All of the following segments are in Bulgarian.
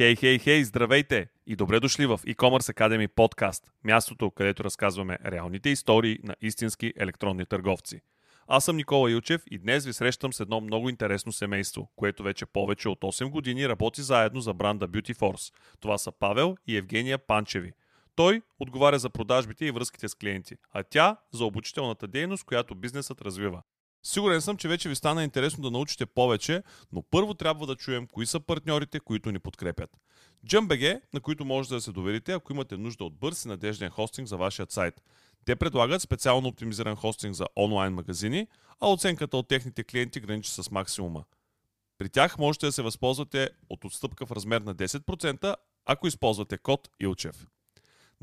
Хей, хей, хей, здравейте и добре дошли в e-commerce Academy подкаст, мястото, където разказваме реалните истории на истински електронни търговци. Аз съм Никола Илчев и днес ви срещам с едно много интересно семейство, което вече повече от 8 години работи заедно за бранда Beauty Force. Това са Павел и Евгения Панчеви. Той отговаря за продажбите и връзките с клиенти, а тя за обучителната дейност, която бизнесът развива. Сигурен съм, че вече ви стана интересно да научите повече, но първо трябва да чуем кои са партньорите, които ни подкрепят. JumpBG, на които можете да се доверите, ако имате нужда от бърз и надежден хостинг за вашия сайт. Те предлагат специално оптимизиран хостинг за онлайн магазини, а оценката от техните клиенти граничи с максимума. При тях можете да се възползвате от отстъпка в размер на 10%, ако използвате код ILCHEV.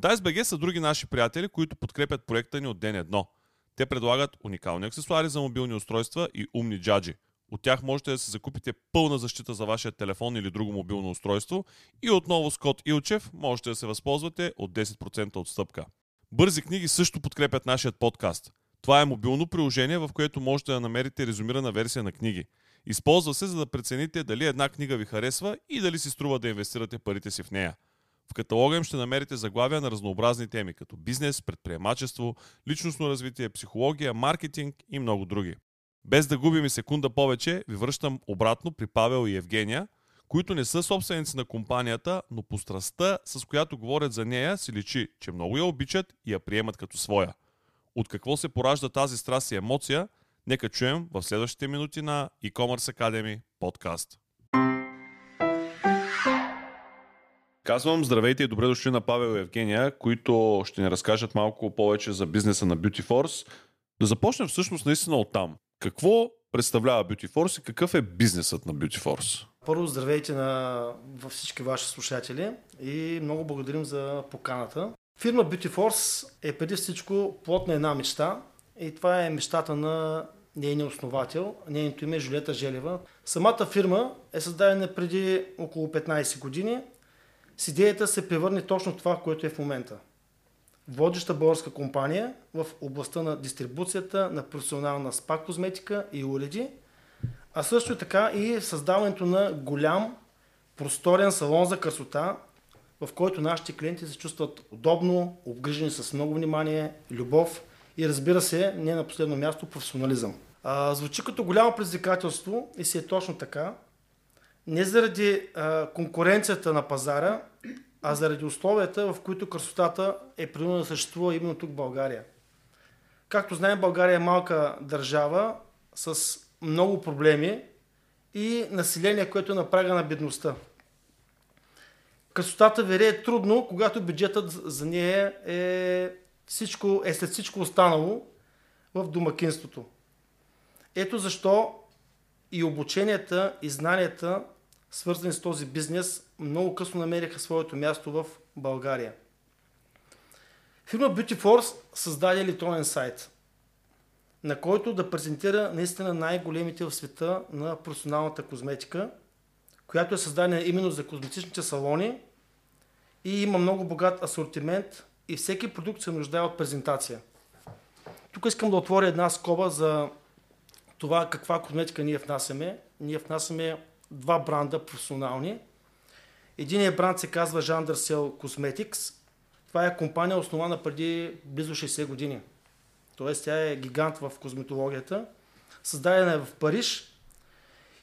DiceBG са други наши приятели, които подкрепят проекта ни от ден едно – те предлагат уникални аксесуари за мобилни устройства и умни джаджи. От тях можете да се закупите пълна защита за вашия телефон или друго мобилно устройство и отново с код Илчев можете да се възползвате от 10% отстъпка. Бързи книги също подкрепят нашия подкаст. Това е мобилно приложение, в което можете да намерите резюмирана версия на книги. Използва се, за да прецените дали една книга ви харесва и дали си струва да инвестирате парите си в нея. В каталога им ще намерите заглавия на разнообразни теми, като бизнес, предприемачество, личностно развитие, психология, маркетинг и много други. Без да губим и секунда повече, ви връщам обратно при Павел и Евгения, които не са собственици на компанията, но по страстта, с която говорят за нея, си личи, че много я обичат и я приемат като своя. От какво се поражда тази страст и емоция, нека чуем в следващите минути на e-commerce Academy подкаст. Казвам здравейте и добре дошли на Павел и Евгения, които ще ни разкажат малко повече за бизнеса на Beauty Force. Да започнем всъщност наистина от там. Какво представлява Beauty Force и какъв е бизнесът на Beauty Force? Първо здравейте на всички ваши слушатели и много благодарим за поканата. Фирма Beauty Force е преди всичко плод на една мечта и това е мечтата на нейния основател. Нейното име е Жулета Желева. Самата фирма е създадена преди около 15 години с идеята се превърне точно това, което е в момента. Водеща българска компания в областта на дистрибуцията на професионална спа козметика и уреди, а също така и създаването на голям просторен салон за красота, в който нашите клиенти се чувстват удобно, обгрижени с много внимание, любов и разбира се, не на последно място, професионализъм. А, звучи като голямо предизвикателство и си е точно така, не заради а, конкуренцията на пазара, а заради условията, в които красотата е принудена да съществува именно тук в България. Както знаем, България е малка държава с много проблеми и население, което е на прага на бедността. Красотата вере е трудно, когато бюджетът за нея е, всичко, е след всичко останало в домакинството. Ето защо и обученията, и знанията свързани с този бизнес, много късно намериха своето място в България. Фирма Beauty Force създаде електронен сайт, на който да презентира наистина най-големите в света на професионалната козметика, която е създадена именно за козметичните салони и има много богат асортимент и всеки продукт се нуждае от презентация. Тук искам да отворя една скоба за това каква козметика ние внасяме. Ние внасяме два бранда професионални. Единият бранд се казва Jandersel Cosmetics. Това е компания основана преди близо 60 години. Тоест тя е гигант в козметологията. Създадена е в Париж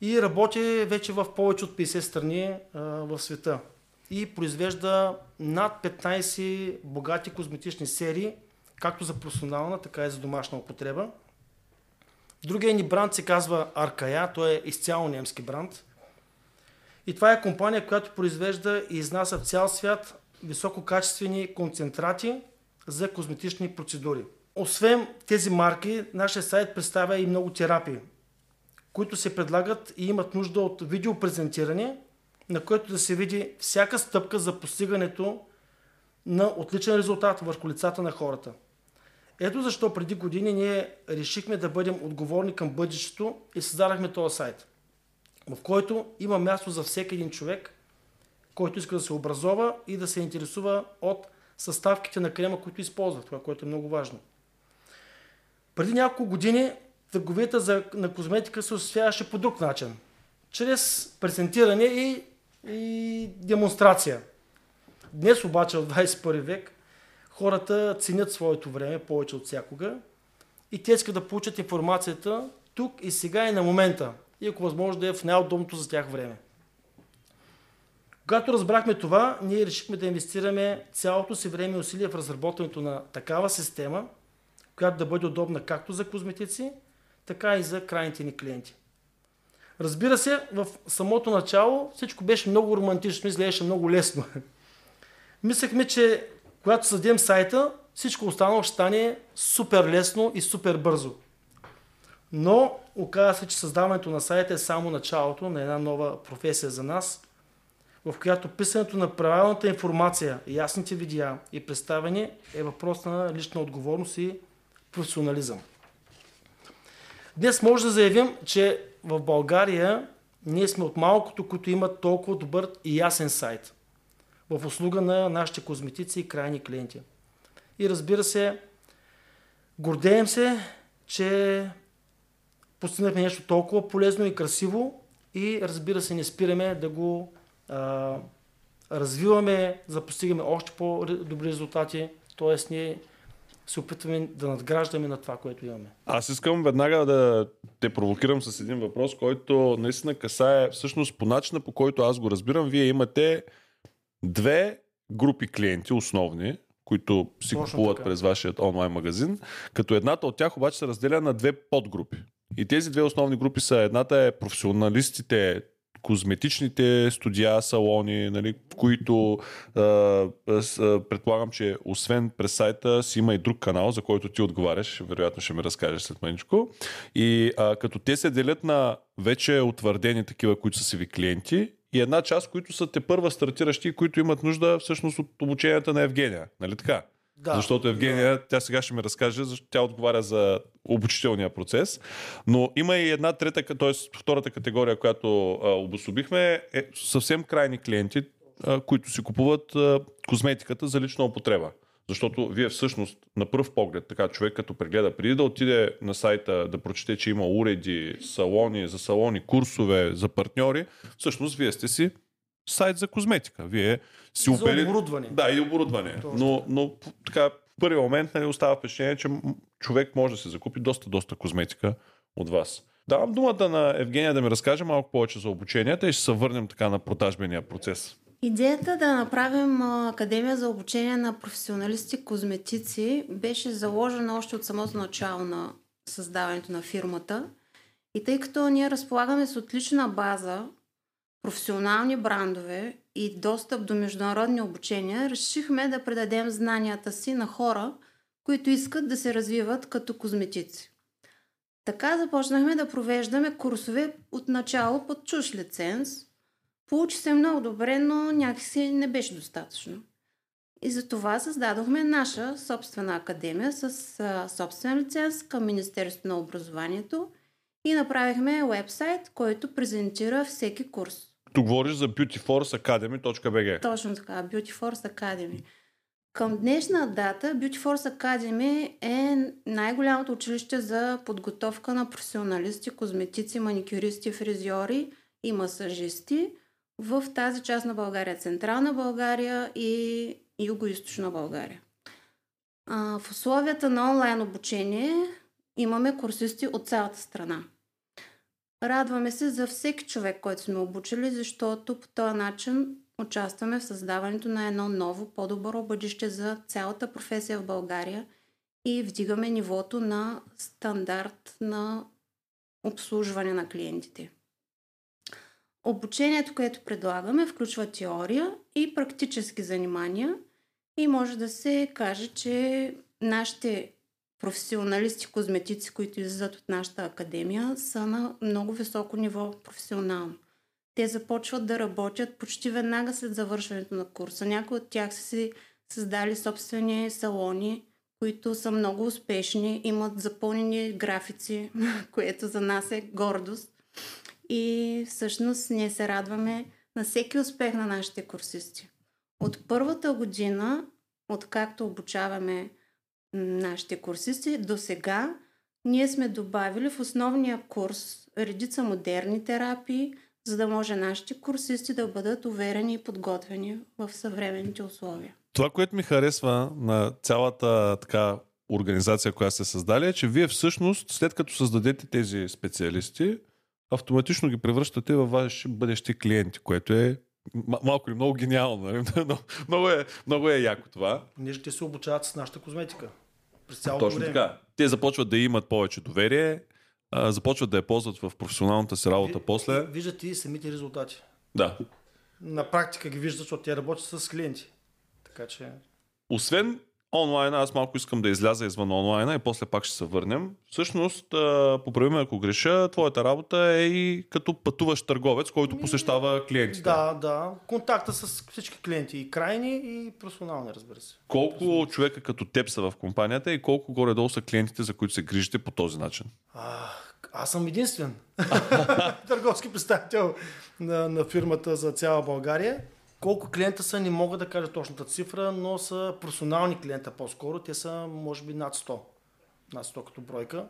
и работи вече в повече от 50 страни а, в света. И произвежда над 15 богати козметични серии, както за професионална, така и за домашна употреба. Другия ни бранд се казва Аркая, той е изцяло немски бранд. И това е компания, която произвежда и изнася в цял свят висококачествени концентрати за козметични процедури. Освен тези марки, нашия сайт представя и много терапии, които се предлагат и имат нужда от видеопрезентиране, на което да се види всяка стъпка за постигането на отличен резултат върху лицата на хората. Ето защо преди години ние решихме да бъдем отговорни към бъдещето и създадахме този сайт – в който има място за всеки един човек, който иска да се образова и да се интересува от съставките на крема, които използва, това, което е много важно. Преди няколко години търговията за, на козметика се осъществяваше по друг начин. Чрез презентиране и и демонстрация. Днес обаче в 21 век хората ценят своето време повече от всякога и те искат да получат информацията тук и сега и на момента. И ако възможно да е в най-удобното за тях време. Когато разбрахме това, ние решихме да инвестираме цялото си време и усилие в разработването на такава система, която да бъде удобна както за козметици, така и за крайните ни клиенти. Разбира се, в самото начало всичко беше много романтично, изглеждаше много лесно. Мислехме, че когато съдем сайта, всичко останало ще стане супер лесно и супер бързо. Но оказа се, че създаването на сайта е само началото на една нова професия за нас, в която писането на правилната информация, ясните видеа и представяне е въпрос на лична отговорност и професионализъм. Днес може да заявим, че в България ние сме от малкото, които имат толкова добър и ясен сайт в услуга на нашите козметици и крайни клиенти. И разбира се, гордеем се, че постигнахме нещо толкова полезно и красиво и разбира се не спираме да го а, развиваме, за да постигаме още по-добри резултати. Тоест ние се опитваме да надграждаме на това, което имаме. Аз искам веднага да те провокирам с един въпрос, който наистина касае всъщност по начина по който аз го разбирам. Вие имате две групи клиенти основни, които си Точно купуват така. през вашия онлайн магазин, като едната от тях обаче се разделя на две подгрупи. И тези две основни групи са едната е професионалистите, козметичните студия, салони, нали, в които а, а, предполагам, че освен през сайта си има и друг канал, за който ти отговаряш, вероятно ще ми разкажеш след маничко. И а, като те се делят на вече утвърдени такива, които са си ви клиенти и една част, които са те първа стартиращи, които имат нужда всъщност от обученията на Евгения. Нали така? Да, защото Евгения, да. тя сега ще ми разкаже, защото тя отговаря за обучителния процес. Но има и една трета, т.е. втората категория, която а, обособихме, е съвсем крайни клиенти, а, които си купуват а, козметиката за лична употреба. Защото вие всъщност на пръв поглед, така човек като прегледа, преди да отиде на сайта да прочете, че има уреди, салони, за салони, курсове, за партньори, всъщност вие сте си сайт за козметика. Вие си за опели... оборудване. Да, и оборудване. Но, но така, в първи момент нали, остава впечатление, че човек може да се закупи доста, доста козметика от вас. Давам думата на Евгения да ми разкаже малко повече за обученията и ще се върнем така на продажбения процес. Идеята да направим Академия за обучение на професионалисти козметици беше заложена още от самото начало на създаването на фирмата. И тъй като ние разполагаме с отлична база, професионални брандове и достъп до международни обучения, решихме да предадем знанията си на хора, които искат да се развиват като козметици. Така започнахме да провеждаме курсове от начало под чуж лиценз. Получи се много добре, но някакси не беше достатъчно. И затова създадохме наша собствена академия с собствен лиценз към Министерството на образованието и направихме вебсайт, който презентира всеки курс. Тук говориш за beautyforceacademy.bg. Точно така, Beautyforce Academy. Към днешна дата Beautyforce Academy е най-голямото училище за подготовка на професионалисти, козметици, маникюристи, фризьори и масажисти в тази част на България, Централна България и Юго-Источна България. в условията на онлайн обучение имаме курсисти от цялата страна. Радваме се за всеки човек, който сме обучили, защото по този начин участваме в създаването на едно ново, по-добро бъдеще за цялата професия в България и вдигаме нивото на стандарт на обслужване на клиентите. Обучението, което предлагаме, включва теория и практически занимания и може да се каже, че нашите професионалисти, козметици, които излизат от нашата академия, са на много високо ниво професионално. Те започват да работят почти веднага след завършването на курса. Някои от тях са си създали собствени салони, които са много успешни, имат запълнени графици, което за нас е гордост. И всъщност ние се радваме на всеки успех на нашите курсисти. От първата година, откакто обучаваме нашите курсисти, до сега ние сме добавили в основния курс редица модерни терапии, за да може нашите курсисти да бъдат уверени и подготвени в съвременните условия. Това, което ми харесва на цялата така организация, която сте създали, е, че вие всъщност, след като създадете тези специалисти, автоматично ги превръщате във ваши бъдещи клиенти, което е малко или много гениално. Нали? много, е, много е яко това. Ние ще се обучават с нашата козметика. През цялото Точно време. така. Те започват да имат повече доверие, а, започват да я ползват в професионалната си работа Ви- после. Виждат и самите резултати. Да. На практика ги виждат, защото те работят с клиенти. Така че Освен онлайна, аз малко искам да изляза извън онлайна и после пак ще се върнем. Всъщност, поправи ме ако греша, твоята работа е и като пътуващ търговец, който посещава клиентите. да, да. Контакта с всички клиенти. И крайни, и персонални, разбира се. Колко човека като теб са в компанията и колко горе-долу са клиентите, за които се грижите по този начин? А, аз съм единствен търговски представител на, на фирмата за цяла България. Колко клиента са, не мога да кажа точната цифра, но са персонални клиента по-скоро. Те са, може би, над 100. Над 100 като бройка.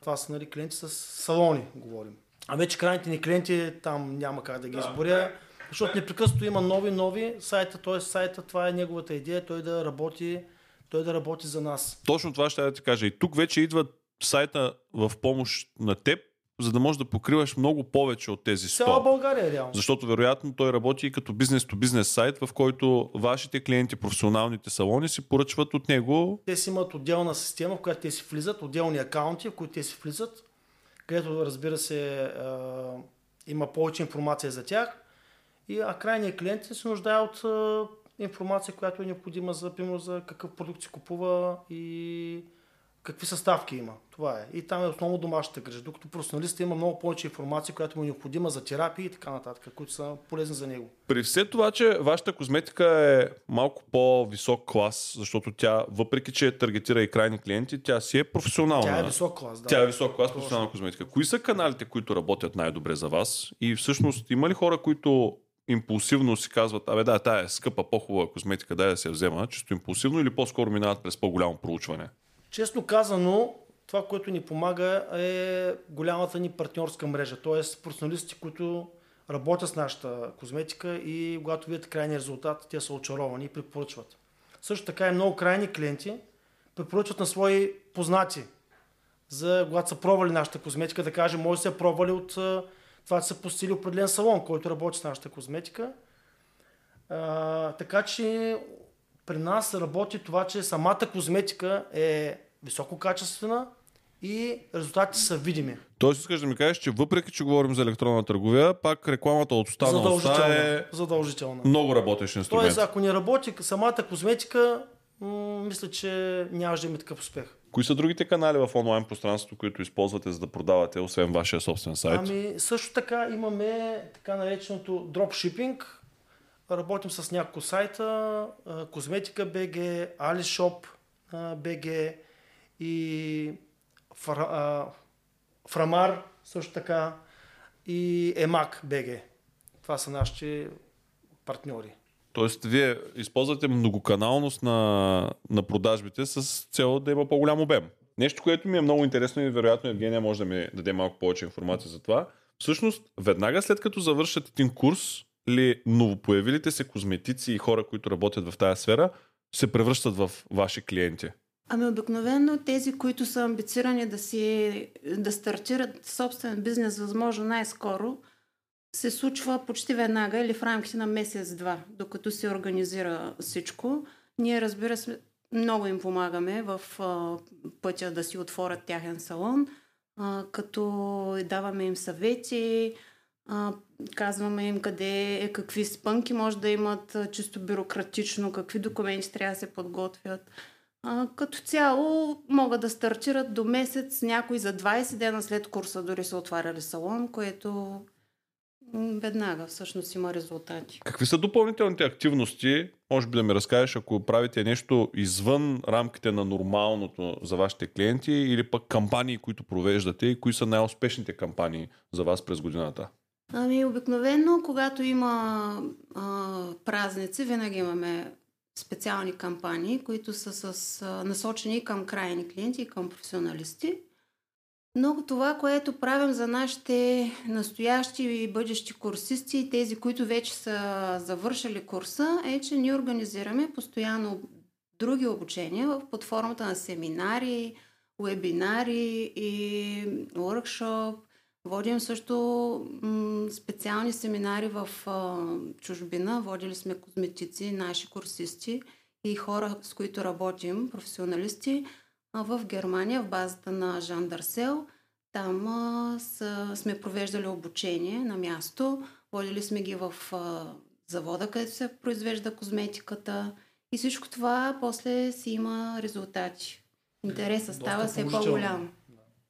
Това са нали, клиенти с салони, говорим. А вече крайните ни клиенти, там няма как да ги изборя, защото непрекъснато има нови, нови сайта, т.е. сайта, това е неговата идея, той да работи, той да работи за нас. Точно това ще да ти кажа. И тук вече идва сайта в помощ на теб, за да можеш да покриваш много повече от тези 100. Цяла България, реално. Защото вероятно той работи и като бизнес-то-бизнес сайт, в който вашите клиенти, професионалните салони си поръчват от него. Те си имат отделна система, в която те си влизат, отделни акаунти, в които те си влизат, където разбира се а, има повече информация за тях. И, а крайният клиент се нуждае от а, информация, която е необходима за, примерно, за какъв продукт си купува и какви съставки има. Това е. И там е основно домашната грижа. Докато професионалиста има много повече информация, която му е необходима за терапии и така нататък, които са полезни за него. При все това, че вашата козметика е малко по-висок клас, защото тя, въпреки че таргетира и крайни клиенти, тя си е професионална. Тя е висок клас. Да. Тя е висок клас професионална козметика. Кои са каналите, които работят най-добре за вас? И всъщност има ли хора, които импулсивно си казват, абе да, тая е скъпа, по-хубава козметика, дай да се взема, чисто импулсивно или по-скоро минават през по-голямо проучване? Честно казано, това, което ни помага е голямата ни партньорска мрежа, т.е. професионалисти, които работят с нашата козметика и когато видят крайния резултат, те са очаровани и препоръчват. Също така и много крайни клиенти препоръчват на свои познати, за когато са пробвали нашата козметика, да кажем, може да са пробвали от това, че са посетили определен салон, който работи с нашата козметика. А, така че при нас работи това, че самата козметика е висококачествена и резултатите са видими. Тоест искаш да ми кажеш, че въпреки, че говорим за електронна търговия, пак рекламата от останалостта Задължително. е Задължително. много работещ инструмент. Тоест, ако не работи самата козметика, м- мисля, че нямаше да има такъв успех. Кои са другите канали в онлайн пространството, които използвате, за да продавате, освен вашия собствен сайт? Ами, също така имаме така нареченото дропшипинг. Работим с няколко сайта. Козметика БГ, Alishop а, БГ и Фрамар също така и Емак БГ. Това са нашите партньори. Тоест, вие използвате многоканалност на, на продажбите с цел да има по-голям обем. Нещо, което ми е много интересно и вероятно Евгения може да ми даде малко повече информация за това. Всъщност, веднага след като завършат един курс, ли новопоявилите се козметици и хора, които работят в тази сфера, се превръщат в ваши клиенти? Ами обикновено тези, които са амбицирани да, си, да стартират собствен бизнес възможно най-скоро, се случва почти веднага или в рамките на месец-два, докато се организира всичко. Ние, разбира се, много им помагаме в а, пътя да си отворят тяхен салон, а, като даваме им съвети, а, казваме им къде, какви спънки може да имат чисто бюрократично, какви документи трябва да се подготвят. А, като цяло могат да стартират до месец, някой за 20 дена след курса дори са отваряли салон, което веднага всъщност има резултати. Какви са допълнителните активности? Може би да ми разкажеш, ако правите нещо извън рамките на нормалното за вашите клиенти или пък кампании, които провеждате и кои са най-успешните кампании за вас през годината? Ами обикновено, когато има а, празници, винаги имаме специални кампании, които са с, а, насочени към крайни клиенти и към професионалисти. Много това, което правим за нашите настоящи и бъдещи курсисти и тези, които вече са завършили курса, е, че ние организираме постоянно други обучения под формата на семинари, вебинари и workshop. Водим също м- специални семинари в а, чужбина. Водили сме козметици, наши курсисти и хора, с които работим, професионалисти – в Германия, в базата на Жан Дарсел. Там а, са, сме провеждали обучение на място. Водили сме ги в а, завода, където се произвежда козметиката. И всичко това после си има резултати. Интересът става все по-голям.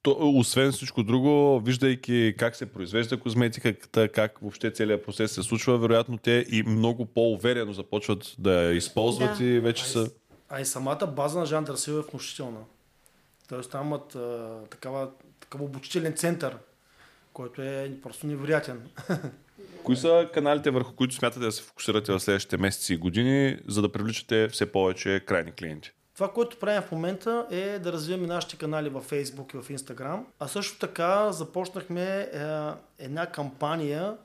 То, освен всичко друго, виждайки как се произвежда козметиката, как въобще целият процес се случва, вероятно те и много по-уверено започват да я използват да. и вече са... А и самата база на Жан Дарсил е внушителна. Тоест там имат а, такава, такъв обучителен център, който е просто невероятен. Кои са каналите, върху които смятате да се фокусирате в следващите месеци и години, за да привличате все повече крайни клиенти? Това, което правим в момента е да развиваме нашите канали в Facebook и в Instagram. А също така започнахме е, една кампания,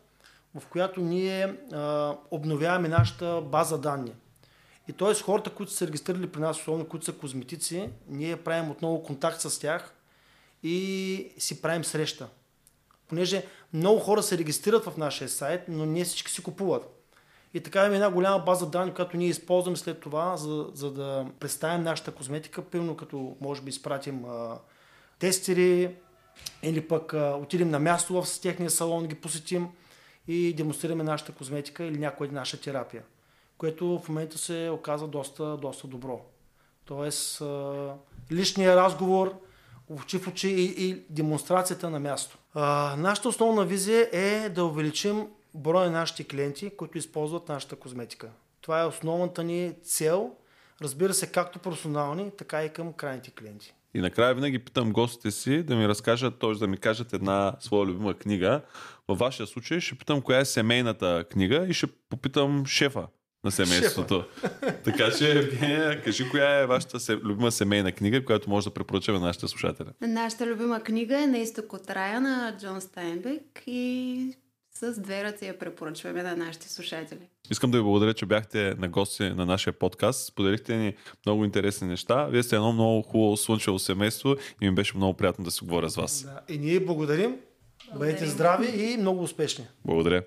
в която ние е, обновяваме нашата база данни. И т.е. хората, които са регистрирали при нас, особено които са козметици, ние правим отново контакт с тях и си правим среща. Понеже много хора се регистрират в нашия сайт, но не всички си купуват. И така имаме една голяма база данни, която ние използваме след това, за, за да представим нашата козметика, пълно като може би изпратим а, тестери или пък а, отидем на място в техния салон, ги посетим и демонстрираме нашата козметика или някоя наша терапия което в момента се оказа доста, доста добро. Тоест, личния разговор, очи в очи и, и демонстрацията на място. А, нашата основна визия е да увеличим броя на нашите клиенти, които използват нашата козметика. Това е основната ни цел, разбира се, както професионални, така и към крайните клиенти. И накрая винаги питам гостите си да ми разкажат, т.е. да ми кажат една своя любима книга. Във вашия случай ще питам коя е семейната книга и ще попитам шефа на семейството. така че, кажи коя е вашата се, любима семейна книга, която може да препоръчаме на нашите слушатели. Нашата любима книга е На изток от рая на Джон Стайнбек и с две ръце я препоръчваме на нашите слушатели. Искам да ви благодаря, че бяхте на гости на нашия подкаст. Споделихте ни много интересни неща. Вие сте едно много хубаво слънчево семейство и ми беше много приятно да се говоря с вас. Да. И ние благодарим. благодарим. Бъдете здрави и много успешни. Благодаря.